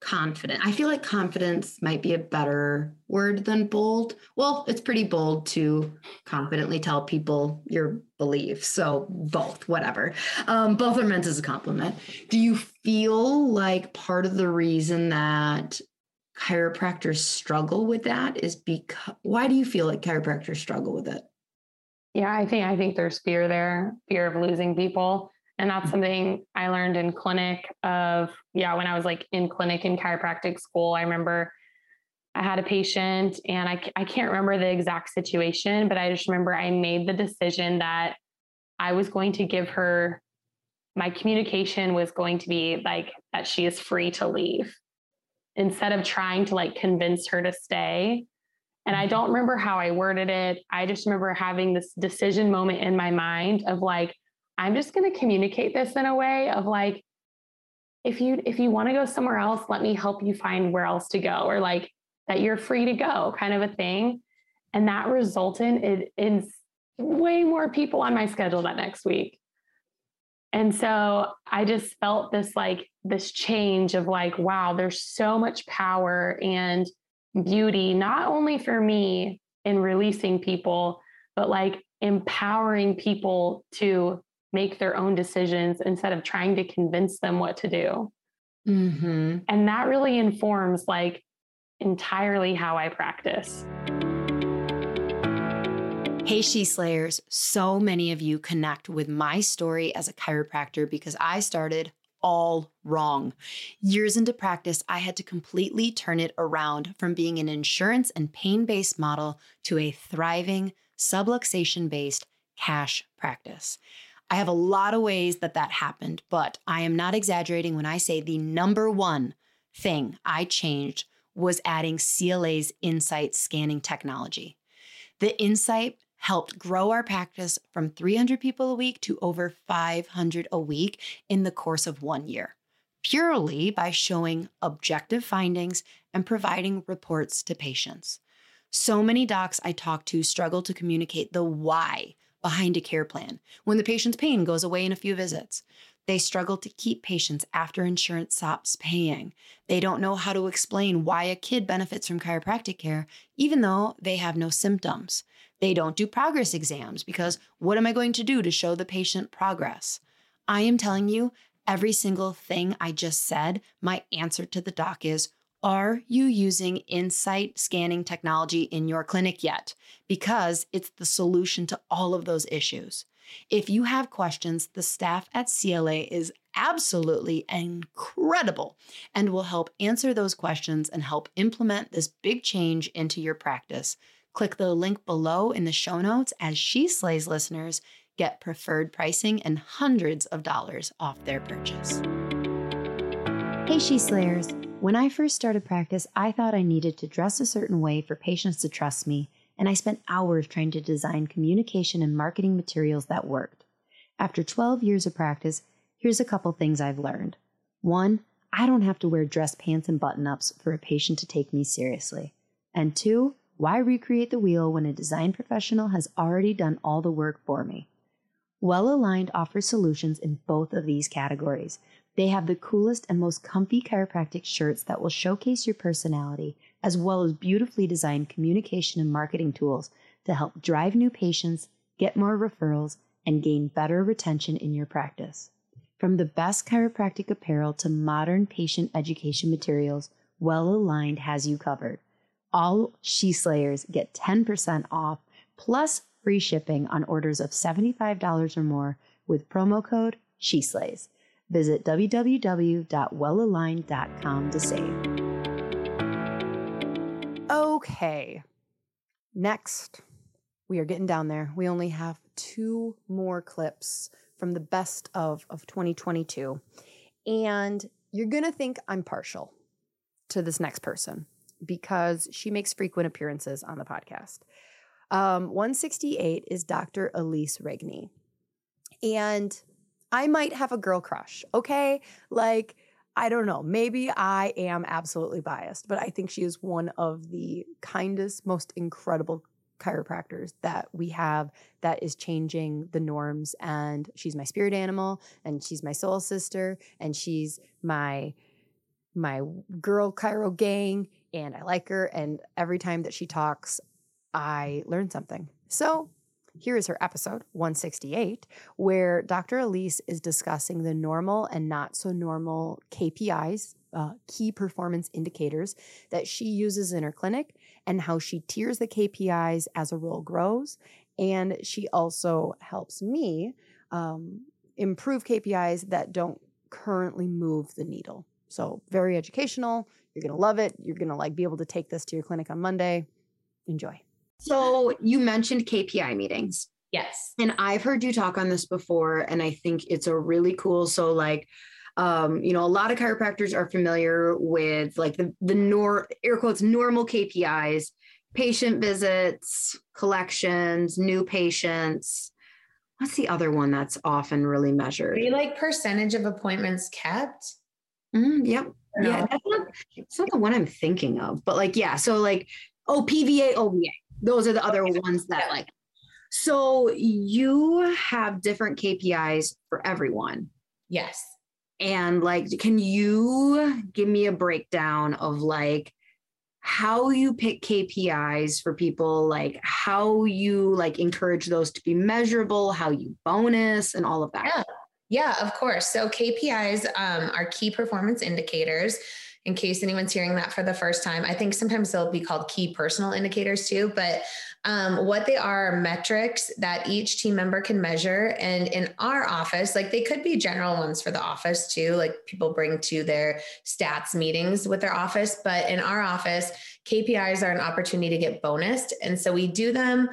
confident. I feel like confidence might be a better word than bold. Well, it's pretty bold to confidently tell people your beliefs. So both, whatever. Um, both are meant as a compliment. Do you feel like part of the reason that chiropractors struggle with that is because why do you feel like chiropractors struggle with it? Yeah, I think I think there's fear there, fear of losing people. And that's mm. something I learned in clinic of, yeah, when I was like in clinic in chiropractic school, I remember I had a patient and I, I can't remember the exact situation, but I just remember I made the decision that I was going to give her my communication was going to be like that she is free to leave instead of trying to like convince her to stay. And I mm-hmm. don't remember how I worded it. I just remember having this decision moment in my mind of like, I'm just going to communicate this in a way of like, if you if you want to go somewhere else, let me help you find where else to go, or like that you're free to go, kind of a thing. And that resulted in, in way more people on my schedule that next week. And so I just felt this like this change of like, wow, there's so much power and beauty, not only for me in releasing people, but like empowering people to make their own decisions instead of trying to convince them what to do. Mm-hmm. And that really informs like entirely how I practice. Hey, She Slayers. So many of you connect with my story as a chiropractor because I started all wrong. Years into practice, I had to completely turn it around from being an insurance and pain based model to a thriving, subluxation based cash practice. I have a lot of ways that that happened, but I am not exaggerating when I say the number one thing I changed was adding CLA's Insight scanning technology. The Insight helped grow our practice from 300 people a week to over 500 a week in the course of one year, purely by showing objective findings and providing reports to patients. So many docs I talk to struggle to communicate the why behind a care plan when the patient's pain goes away in a few visits. They struggle to keep patients after insurance stops paying. They don't know how to explain why a kid benefits from chiropractic care, even though they have no symptoms. They don't do progress exams because what am I going to do to show the patient progress? I am telling you, every single thing I just said, my answer to the doc is Are you using Insight scanning technology in your clinic yet? Because it's the solution to all of those issues. If you have questions, the staff at CLA is absolutely incredible and will help answer those questions and help implement this big change into your practice. Click the link below in the show notes as She Slays listeners get preferred pricing and hundreds of dollars off their purchase. Hey, She Slayers. When I first started practice, I thought I needed to dress a certain way for patients to trust me, and I spent hours trying to design communication and marketing materials that worked. After 12 years of practice, here's a couple things I've learned. One, I don't have to wear dress pants and button ups for a patient to take me seriously. And two, why recreate the wheel when a design professional has already done all the work for me? Well Aligned offers solutions in both of these categories. They have the coolest and most comfy chiropractic shirts that will showcase your personality, as well as beautifully designed communication and marketing tools to help drive new patients, get more referrals, and gain better retention in your practice. From the best chiropractic apparel to modern patient education materials, Well Aligned has you covered all She Slayers get 10% off plus free shipping on orders of $75 or more with promo code She Slays. Visit www.wellaligned.com to save. Okay. Next, we are getting down there. We only have two more clips from the best of, of 2022. And you're going to think I'm partial to this next person because she makes frequent appearances on the podcast. Um, 168 is Dr. Elise Rigney. And I might have a girl crush, okay? Like, I don't know. Maybe I am absolutely biased, but I think she is one of the kindest, most incredible chiropractors that we have that is changing the norms. And she's my spirit animal, and she's my soul sister, and she's my my girl Chiro gang and I like her. And every time that she talks, I learn something. So here is her episode 168, where Dr. Elise is discussing the normal and not so normal KPIs, uh, key performance indicators that she uses in her clinic, and how she tiers the KPIs as a role grows. And she also helps me um, improve KPIs that don't currently move the needle. So, very educational. You're going to love it. You're going to like be able to take this to your clinic on Monday. Enjoy. So, you mentioned KPI meetings. Yes. And I've heard you talk on this before and I think it's a really cool so like um, you know, a lot of chiropractors are familiar with like the the nor air quotes normal KPIs, patient visits, collections, new patients. What's the other one that's often really measured? Like percentage of appointments kept. Mm, yep. Yeah, that's not, it's not the one I'm thinking of, but like, yeah. So like, oh, PVA, OVA. Those are the other ones that like. So you have different KPIs for everyone. Yes. And like, can you give me a breakdown of like how you pick KPIs for people, like how you like encourage those to be measurable, how you bonus and all of that. Yeah. Yeah, of course. So KPIs um, are key performance indicators in case anyone's hearing that for the first time. I think sometimes they'll be called key personal indicators too, but um, what they are metrics that each team member can measure. And in our office, like they could be general ones for the office too, like people bring to their stats meetings with their office. But in our office, KPIs are an opportunity to get bonused. And so we do them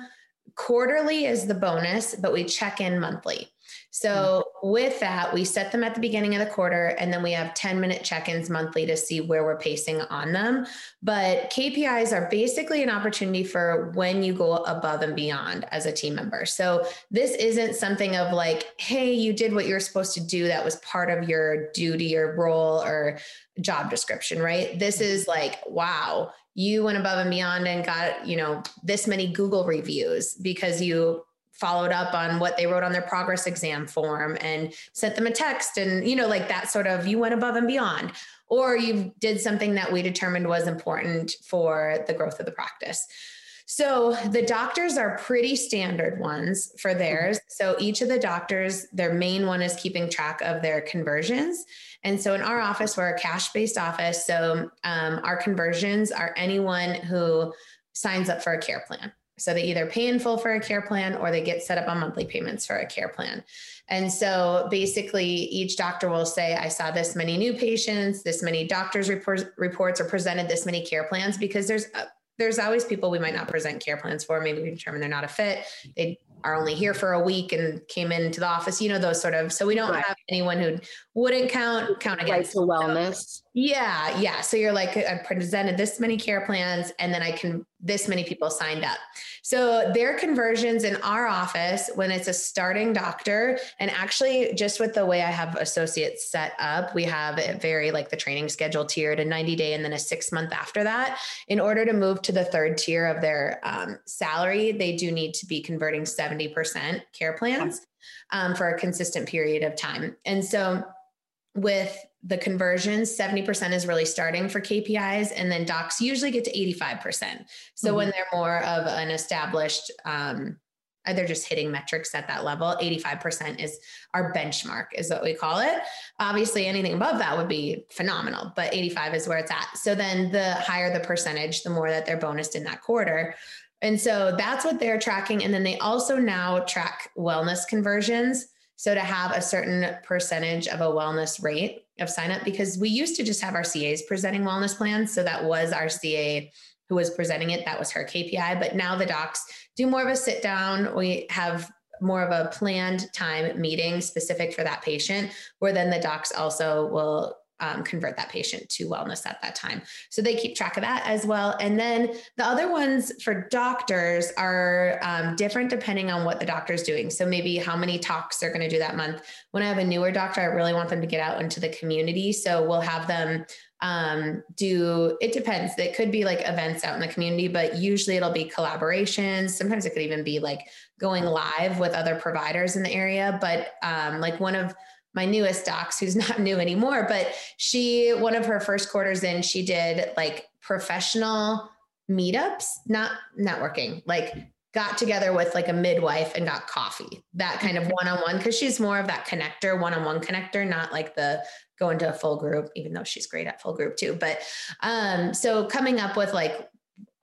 quarterly as the bonus, but we check in monthly. So, mm-hmm. with that, we set them at the beginning of the quarter and then we have 10 minute check ins monthly to see where we're pacing on them. But KPIs are basically an opportunity for when you go above and beyond as a team member. So, this isn't something of like, hey, you did what you're supposed to do. That was part of your duty or role or job description, right? This mm-hmm. is like, wow, you went above and beyond and got, you know, this many Google reviews because you followed up on what they wrote on their progress exam form and sent them a text and you know like that sort of you went above and beyond. Or you did something that we determined was important for the growth of the practice. So the doctors are pretty standard ones for theirs. So each of the doctors their main one is keeping track of their conversions. And so in our office we're a cash based office. So um, our conversions are anyone who signs up for a care plan so they either pay in full for a care plan or they get set up on monthly payments for a care plan. And so basically, each doctor will say, I saw this many new patients, this many doctors' reports, reports, or presented this many care plans because there's uh, there's always people we might not present care plans for. Maybe we determine they're not a fit. They are only here for a week and came into the office, you know, those sort of. So we don't right. have anyone who wouldn't count count against right to wellness. So, yeah, yeah. So you're like, I presented this many care plans, and then I can this many people signed up. So their conversions in our office when it's a starting doctor, and actually just with the way I have associates set up, we have it very like the training schedule tiered a 90 day and then a six month after that. In order to move to the third tier of their um, salary, they do need to be converting 70% care plans um, for a consistent period of time. And so with the conversions 70% is really starting for kpis and then docs usually get to 85% so mm-hmm. when they're more of an established um, they're just hitting metrics at that level 85% is our benchmark is what we call it. Obviously anything above that would be phenomenal but 85 is where it's at. So then the higher the percentage the more that they're bonused in that quarter. And so that's what they're tracking. And then they also now track wellness conversions. So to have a certain percentage of a wellness rate of sign up, because we used to just have our CAs presenting wellness plans. So that was our CA who was presenting it. That was her KPI. But now the docs do more of a sit down. We have more of a planned time meeting specific for that patient, where then the docs also will um, convert that patient to wellness at that time. So they keep track of that as well. And then the other ones for doctors are um, different depending on what the doctor is doing. So maybe how many talks they're going to do that month. When I have a newer doctor, I really want them to get out into the community. So we'll have them um, do it depends. It could be like events out in the community, but usually it'll be collaborations. Sometimes it could even be like going live with other providers in the area. But um, like one of my newest docs who's not new anymore but she one of her first quarters in she did like professional meetups not networking like got together with like a midwife and got coffee that kind of one-on-one because she's more of that connector one-on-one connector not like the go into a full group even though she's great at full group too but um so coming up with like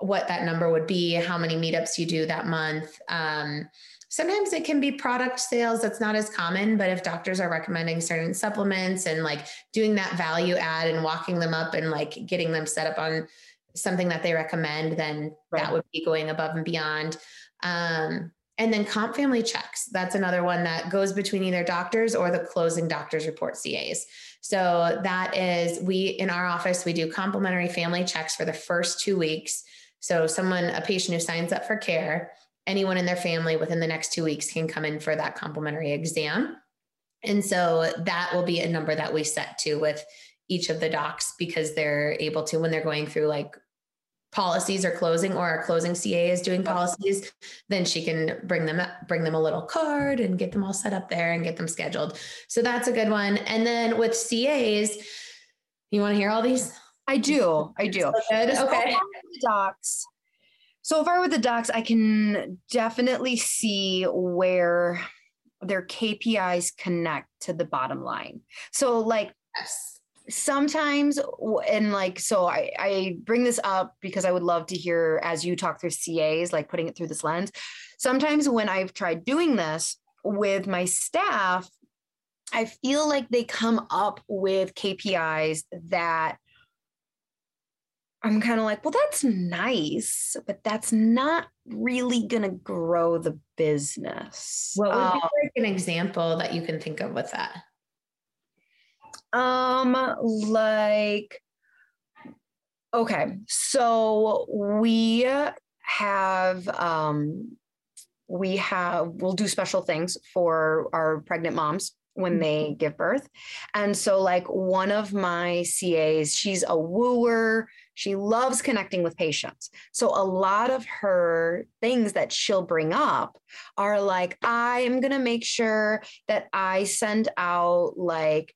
what that number would be how many meetups you do that month um Sometimes it can be product sales. That's not as common, but if doctors are recommending certain supplements and like doing that value add and walking them up and like getting them set up on something that they recommend, then right. that would be going above and beyond. Um, and then comp family checks. That's another one that goes between either doctors or the closing doctors report CAs. So that is we in our office we do complimentary family checks for the first 2 weeks. So someone a patient who signs up for care anyone in their family within the next two weeks can come in for that complimentary exam. And so that will be a number that we set to with each of the docs because they're able to, when they're going through like policies or closing or our closing CA is doing policies, then she can bring them up, bring them a little card and get them all set up there and get them scheduled. So that's a good one. And then with CAs, you want to hear all these? I do. I do. So. Okay. The docs, so far with the docs, I can definitely see where their KPIs connect to the bottom line. So like yes. sometimes and like so I, I bring this up because I would love to hear as you talk through CAs, like putting it through this lens. Sometimes when I've tried doing this with my staff, I feel like they come up with KPIs that I'm kind of like, well, that's nice, but that's not really going to grow the business. What would um, be like an example that you can think of with that? Um, like, okay, so we have, um, we have, we'll do special things for our pregnant moms when they mm-hmm. give birth. And so, like, one of my CAs, she's a wooer. She loves connecting with patients. So, a lot of her things that she'll bring up are like, I am going to make sure that I send out like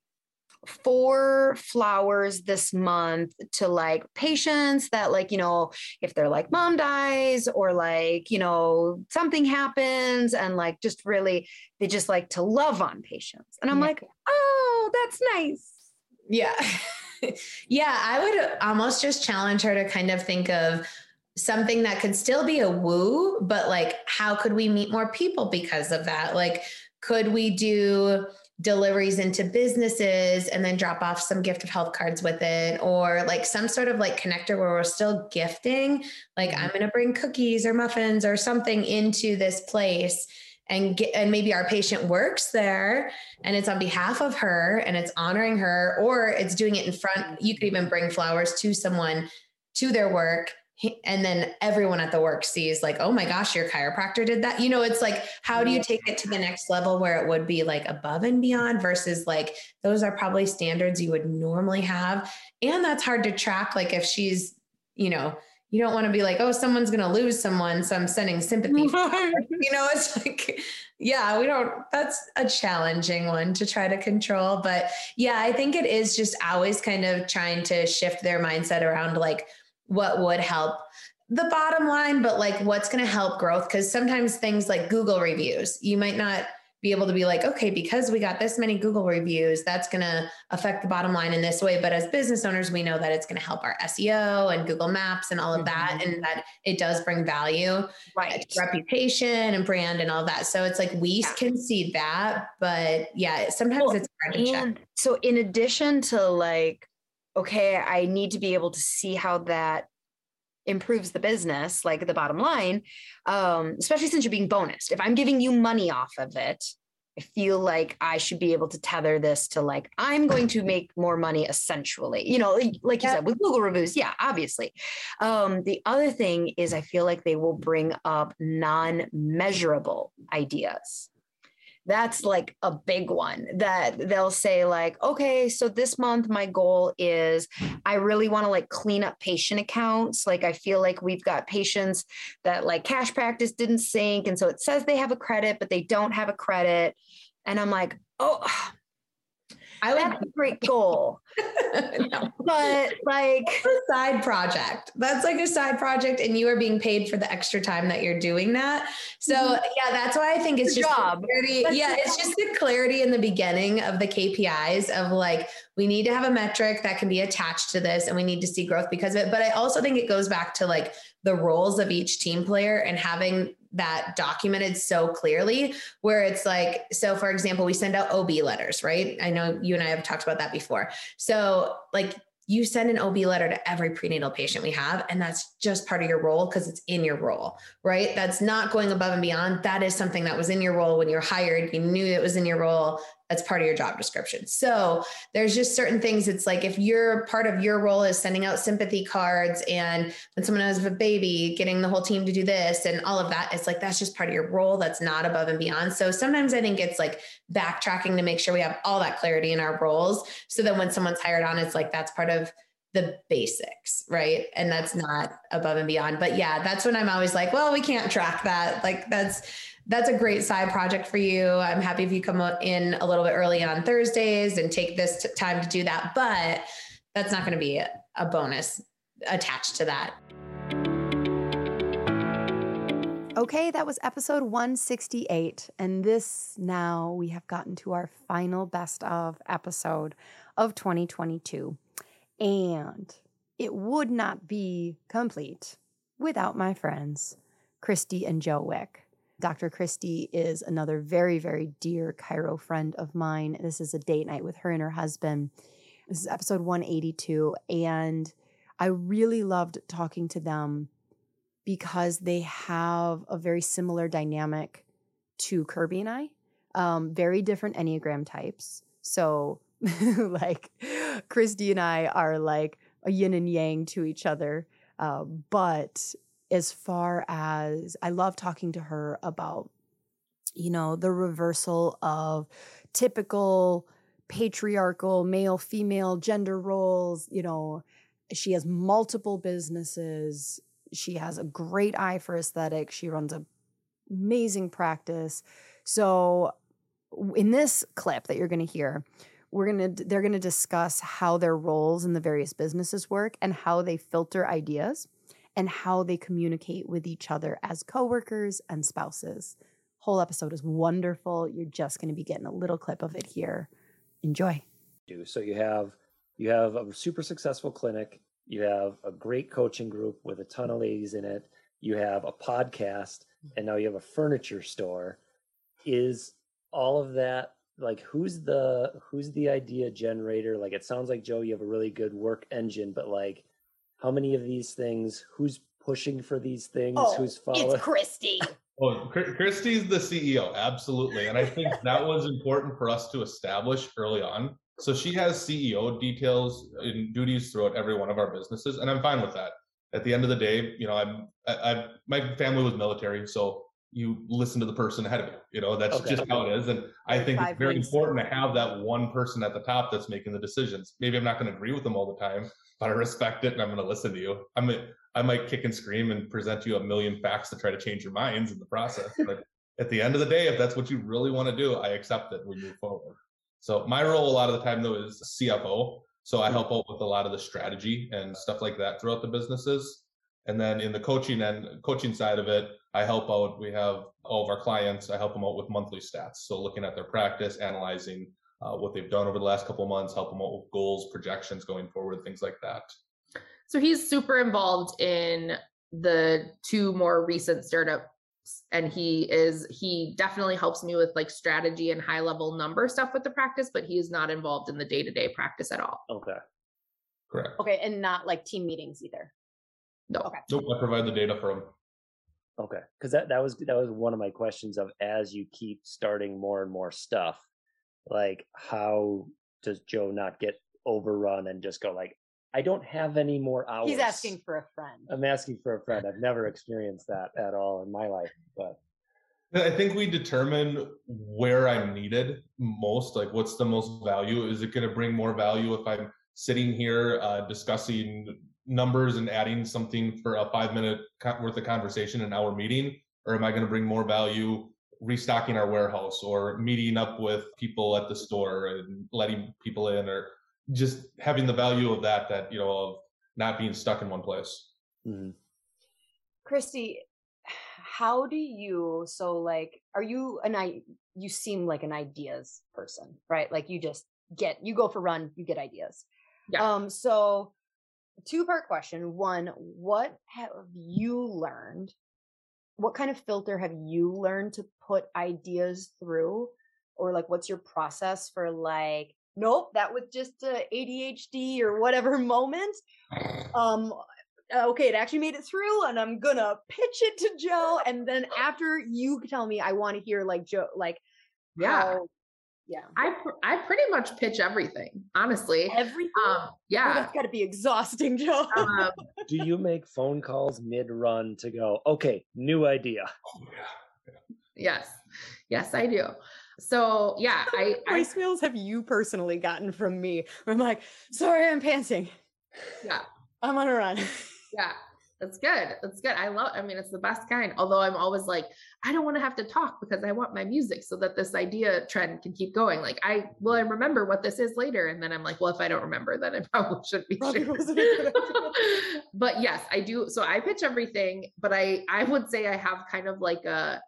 four flowers this month to like patients that like you know if they're like mom dies or like you know something happens and like just really they just like to love on patients and i'm yeah. like oh that's nice yeah yeah i would almost just challenge her to kind of think of something that could still be a woo but like how could we meet more people because of that? Like could we do deliveries into businesses and then drop off some gift of health cards with it or like some sort of like connector where we're still gifting? Like mm-hmm. i'm going to bring cookies or muffins or something into this place and get and maybe our patient works there and it's on behalf of her and it's honoring her or it's doing it in front you could even bring flowers to someone to their work and then everyone at the work sees like oh my gosh your chiropractor did that. You know it's like how do you take it to the next level where it would be like above and beyond versus like those are probably standards you would normally have. And that's hard to track like if she's you know you don't want to be like oh someone's going to lose someone so i'm sending sympathy you know it's like yeah we don't that's a challenging one to try to control but yeah i think it is just always kind of trying to shift their mindset around like what would help the bottom line, but like what's going to help growth. Because sometimes things like Google reviews, you might not be able to be like, okay, because we got this many Google reviews, that's going to affect the bottom line in this way. But as business owners, we know that it's going to help our SEO and Google Maps and all of that, mm-hmm. and that it does bring value, right? Reputation and brand and all that. So it's like we yeah. can see that, but yeah, sometimes well, it's hard to check. So in addition to like okay, I need to be able to see how that improves the business, like the bottom line, um, especially since you're being bonused. If I'm giving you money off of it, I feel like I should be able to tether this to like, I'm going to make more money essentially, you know, like, like you said, with Google reviews. Yeah, obviously. Um, the other thing is, I feel like they will bring up non measurable ideas that's like a big one that they'll say like okay so this month my goal is i really want to like clean up patient accounts. Like i feel like we've got patients that like cash practice didn't sync and so it says they have a credit but they don't have a credit. And i'm like oh I would That's a great goal. no. But like That's a side project. That's like a side project and you are being paid for the extra time that you're doing that. So mm-hmm. yeah, that's why I think it's just job. Clarity. yeah, it's just the clarity in the beginning of the KPIs of like we need to have a metric that can be attached to this and we need to see growth because of it. But I also think it goes back to like the roles of each team player and having that documented so clearly where it's like so for example we send out ob letters right i know you and i have talked about that before so like you send an OB letter to every prenatal patient we have, and that's just part of your role because it's in your role, right? That's not going above and beyond. That is something that was in your role when you're hired. You knew it was in your role that's part of your job description. So there's just certain things. It's like if you're part of your role is sending out sympathy cards and when someone has a baby, getting the whole team to do this and all of that, it's like that's just part of your role. That's not above and beyond. So sometimes I think it's like backtracking to make sure we have all that clarity in our roles. So that when someone's hired on, it's like that's part of the basics, right? And that's not above and beyond. But yeah, that's when I'm always like, well, we can't track that. Like that's that's a great side project for you. I'm happy if you come in a little bit early on Thursdays and take this t- time to do that, but that's not going to be a, a bonus attached to that. Okay, that was episode 168. And this now we have gotten to our final best of episode of 2022. And it would not be complete without my friends, Krysti and Joe Wick. Dr. Krysti is another very, very dear chiro friend of mine. This is a date night with her and her husband. This is episode 182. And I really loved talking to them because they have a very similar dynamic to Kirby and I. Um, very different Enneagram types. So, like, Krysti and I are like a yin and yang to each other. Uh, but as far as I love talking to her about, you know, the reversal of typical patriarchal male female gender roles, you know, she has multiple businesses. She has a great eye for aesthetic. She runs an amazing practice. So in this clip that you're going to hear, we're going to they're going to discuss how their roles in the various businesses work and how they filter ideas and how they communicate with each other as coworkers and spouses. Whole episode is wonderful. You're just going to be getting a little clip of it here. Enjoy. Do so you have you have a super successful clinic, you have a great coaching group with a ton of ladies in it, you have a podcast, and now you have a furniture store. Is all of that like who's the who's the idea generator? Like it sounds like Joe, you have a really good work engine, but like how many of these things who's pushing for these things Oh, who's following it's Krysti. Oh, well, Krysti's the CEO, absolutely. And I think that was important for us to establish early on. So she has CEO details and duties throughout every one of our businesses, and I'm fine with that. At the end of the day, you know, I'm, I, I my family was military, so you listen to the person ahead of you. You know, that's Okay. just how it is. And I think Five it's very important to have that one person at the top that's making the decisions. Maybe I'm not going to agree with them all the time, but I respect it and I'm going to listen to you. I might, I might kick and scream and present you a million facts to try to change your minds in the process. But at the end of the day, if that's what you really want to do, I accept it. We move forward. So my role a lot of the time though is CFO. So I help out with a lot of the strategy and stuff like that throughout the businesses. And then in the coaching and coaching side of it, I help out. We have all of our clients. I help them out with monthly stats. So looking at their practice, analyzing uh, what they've done over the last couple of months, help them out with goals, projections going forward, things like that. So he's super involved in the two more recent startups and he is he definitely helps me with like strategy and high level number stuff with the practice but he is not involved in the day-to-day practice at all Okay. Correct. Okay, and not like team meetings either. no Okay. Nope. I provide the data for them. Okay. Because that, that was that was one of my questions of as you keep starting more and more stuff, like how does Joe not get overrun and just go like, I don't have any more hours. He's asking for a friend. I'm asking for a friend. I've never experienced that at all in my life, but I think we determine where I'm needed most. Like, what's the most value? Is it going to bring more value if I'm sitting here uh, discussing numbers and adding something for a five minute co- worth of conversation in our meeting? Or am I going to bring more value restocking our warehouse or meeting up with people at the store and letting people in or just having the value of that, that, you know, of not being stuck in one place? mhm. Krysti, how do you so like are you an i you seem like an ideas person, right? Like you just get you go for run, you get ideas. Yeah. Um so two part question. One, what have you learned? What kind of filter have you learned to put ideas through? Or like what's your process for like nope, that was just a ADHD or whatever moment. Um okay, it actually made it through and I'm gonna pitch it to Joe. And then after you tell me I want to hear like Joe like yeah how yeah. i pr- i pretty much pitch everything honestly Everything. um Oh, yeah that's gotta be exhausting, Joe. um, do you make phone calls mid run to go, okay, new idea? Oh, yeah. yes yes i do so yeah i, I voicemails have you personally gotten from me? I'm like, sorry, I'm panting. yeah I'm on a run. Yeah, that's good. That's good. I love. I mean, it's the best kind. Although I'm always like, I don't want to have to talk because I want my music so that this idea trend can keep going. Like I will I remember what this is later. And then I'm like, well, if I don't remember, then I probably shouldn't be Probably shared. wasn't a good but yes, I do. So I pitch everything, but I I would say I have kind of like a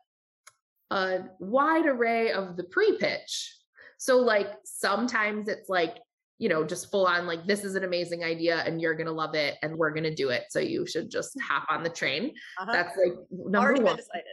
a wide array of the pre-pitch. So like sometimes it's like, you know, just full on like this is an amazing idea and you're gonna love it and we're gonna do it. So you should just hop on the train. Uh-huh. That's like number Already one. decided.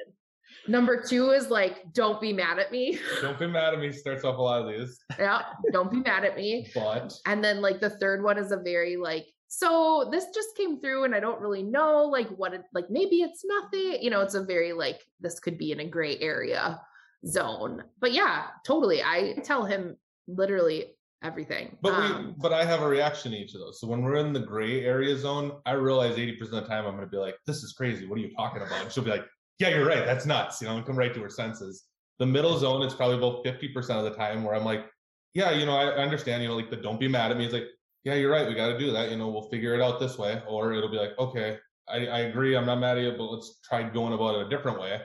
Number two is like, don't be mad at me. Don't be mad at me. Starts off a lot of these, yeah, don't be mad at me. but And then like the third one is a very like, so this just came through and I don't really know like what it like maybe it's nothing. You know, it's a very like this could be in a gray area zone. But yeah, totally. I tell him literally everything. but Um, we but I have a reaction to each of those. So when we're in the gray area zone, I realize 80% of the time I'm gonna be like, this is crazy. What are you talking about? And she'll be like, Yeah, you're right. That's nuts. You know, and come right to her senses. The middle zone is probably about 50% of the time where I'm like, Yeah, you know, I understand, you know, like the don't be mad at me. It's like, yeah, you're right. We got to do that. You know, we'll figure it out this way. Or it'll be like, okay, I, I agree. I'm not mad at you, but let's try going about it a different way.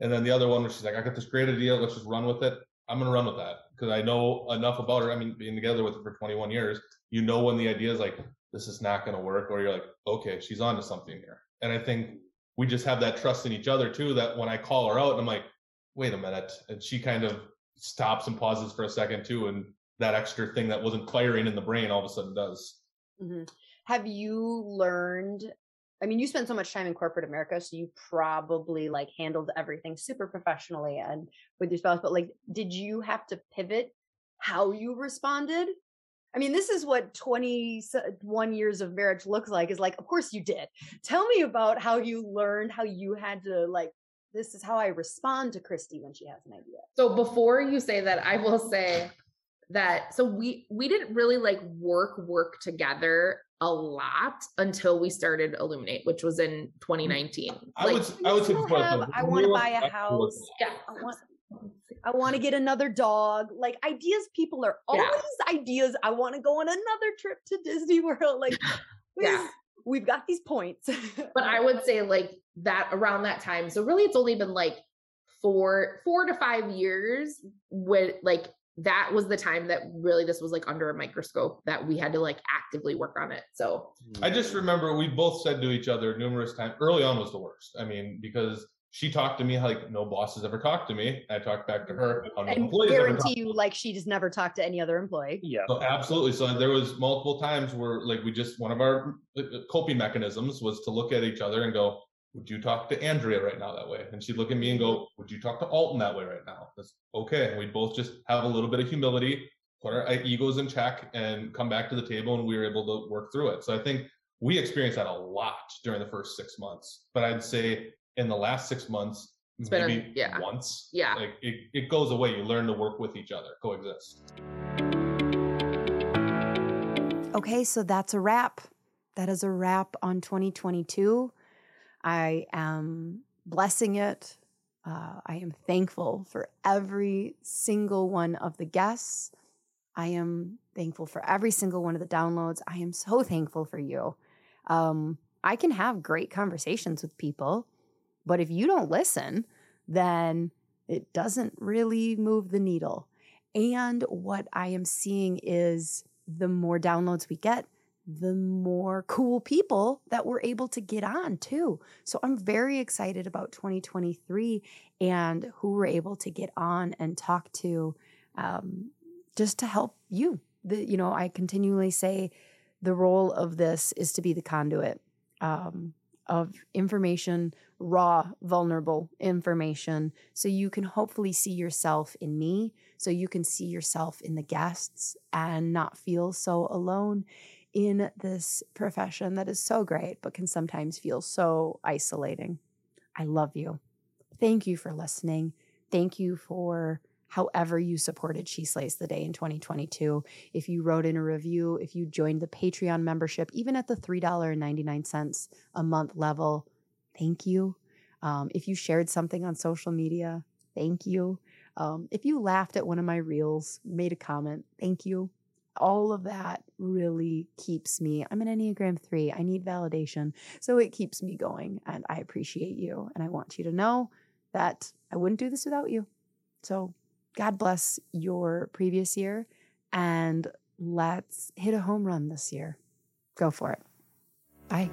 And then the other one, where she's like, I got this great idea. Let's just run with it. I'm going to run with that because I know enough about her. I mean, being together with her for 21 years, you know, when the idea is like, this is not going to work, or you're like, okay, she's on to something here. And I think we just have that trust in each other too, that when I call her out and I'm like, wait a minute. And she kind of stops and pauses for a second too. And that extra thing that wasn't firing in the brain all of a sudden does. Mhm. Have you learned? I mean, you spent so much time in corporate America, so you probably like handled everything super professionally and with your spouse. But like, did you have to pivot how you responded? I mean, this is what 21 years of marriage looks like is like, of course you did. Tell me about how you learned how you had to like, this is how I respond to Krysti when she has an idea. So before you say that, I will say that so we we didn't really like work work together a lot until we started Illuminate, which was in mm, 2019. I Like, would I would say have- I wanna buy a back to work, house. yeah. I want I want to get another dog. Like ideas people are Yeah. always ideas. I want to go on another trip to Disney World. Like Yeah. we've got these points. but I would say like that around that time. So really it's only been like four four to five years with like that was the time that really this was like under a microscope that we had to like actively work on it. So I just remember we both said to each other numerous times. Early on was the worst. I mean, because she talked to me like no boss has ever talked to me. I talked back to her how no and employees guarantee you like she just never talked to any other employee. Yeah. So absolutely. So there was multiple times where like we just one of our uh, coping mechanisms was to look at each other and go, "Would you talk to Andrea right now that way?" And she'd look at me and go, "Would you talk to Alton that way right now?" That's okay. And we'd both just have a little bit of humility, put our uh, egos in check, and come back to the table, and we were able to work through it. So I think we experienced that a lot during the first six months. But I'd say in the last six months, It's been a- maybe yeah. once, Yeah. like it, it goes away. You learn to work with each other, coexist. Okay, so that's a wrap. That is a wrap on 2022. I am blessing it. Uh, I am thankful for every single one of the guests. I am thankful for every single one of the downloads. I am so thankful for you. Um, I can have great conversations with people, but if you don't listen, then it doesn't really move the needle. And what I am seeing is the more downloads we get, the more cool people that we're able to get on too. So I'm very excited about 2023 and who we're able to get on and talk to um, just to help you. The, you know, I continually say the role of this is to be the conduit um, of information, raw, vulnerable information, so you can hopefully see yourself in me, so you can see yourself in the guests and not feel so alone in this profession that is so great, but can sometimes feel so isolating. I love you. Thank you for listening. Thank you for however you supported She Slays the Day in 2022. If you wrote in a review, if you joined the Patreon membership, even at the $3.99 a month level, thank you. Um, if you shared something on social media, thank you. Um, if you laughed at one of my reels, made a comment, thank you. All of that really keeps me. I'm an Enneagram 3. I need validation. So it keeps me going. And I appreciate you. And I want you to know that I wouldn't do this without you. So, God bless your previous year and let's hit a home run this year. Go for it. Bye.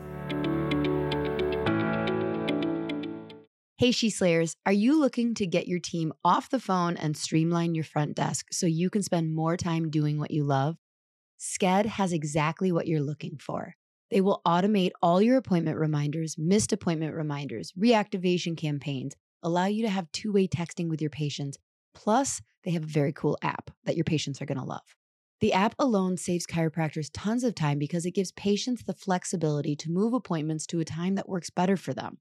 Hey, She Slayers, are you looking to get your team off the phone and streamline your front desk so you can spend more time doing what you love? Sked has exactly what you're looking for. They will automate all your appointment reminders, missed appointment reminders, reactivation campaigns, allow you to have two way texting with your patients. Plus, they have a very cool app that your patients are going to love. The app alone saves chiropractors tons of time because it gives patients the flexibility to move appointments to a time that works better for them.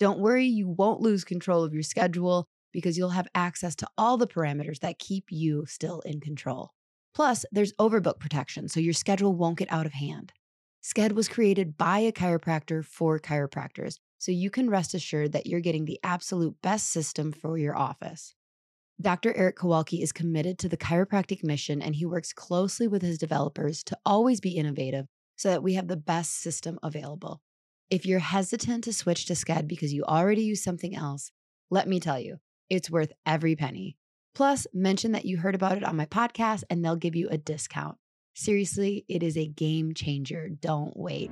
Don't worry, you won't lose control of your schedule because you'll have access to all the parameters that keep you still in control. Plus, there's overbook protection, so your schedule won't get out of hand. Sked was created by a chiropractor for chiropractors, so you can rest assured that you're getting the absolute best system for your office. Dr. Eric Kowalke is committed to the chiropractic mission and he works closely with his developers to always be innovative so that we have the best system available. If you're hesitant to switch to Sked because you already use something else, let me tell you, it's worth every penny. Plus, mention that you heard about it on my podcast and they'll give you a discount. Seriously, it is a game changer. Don't wait.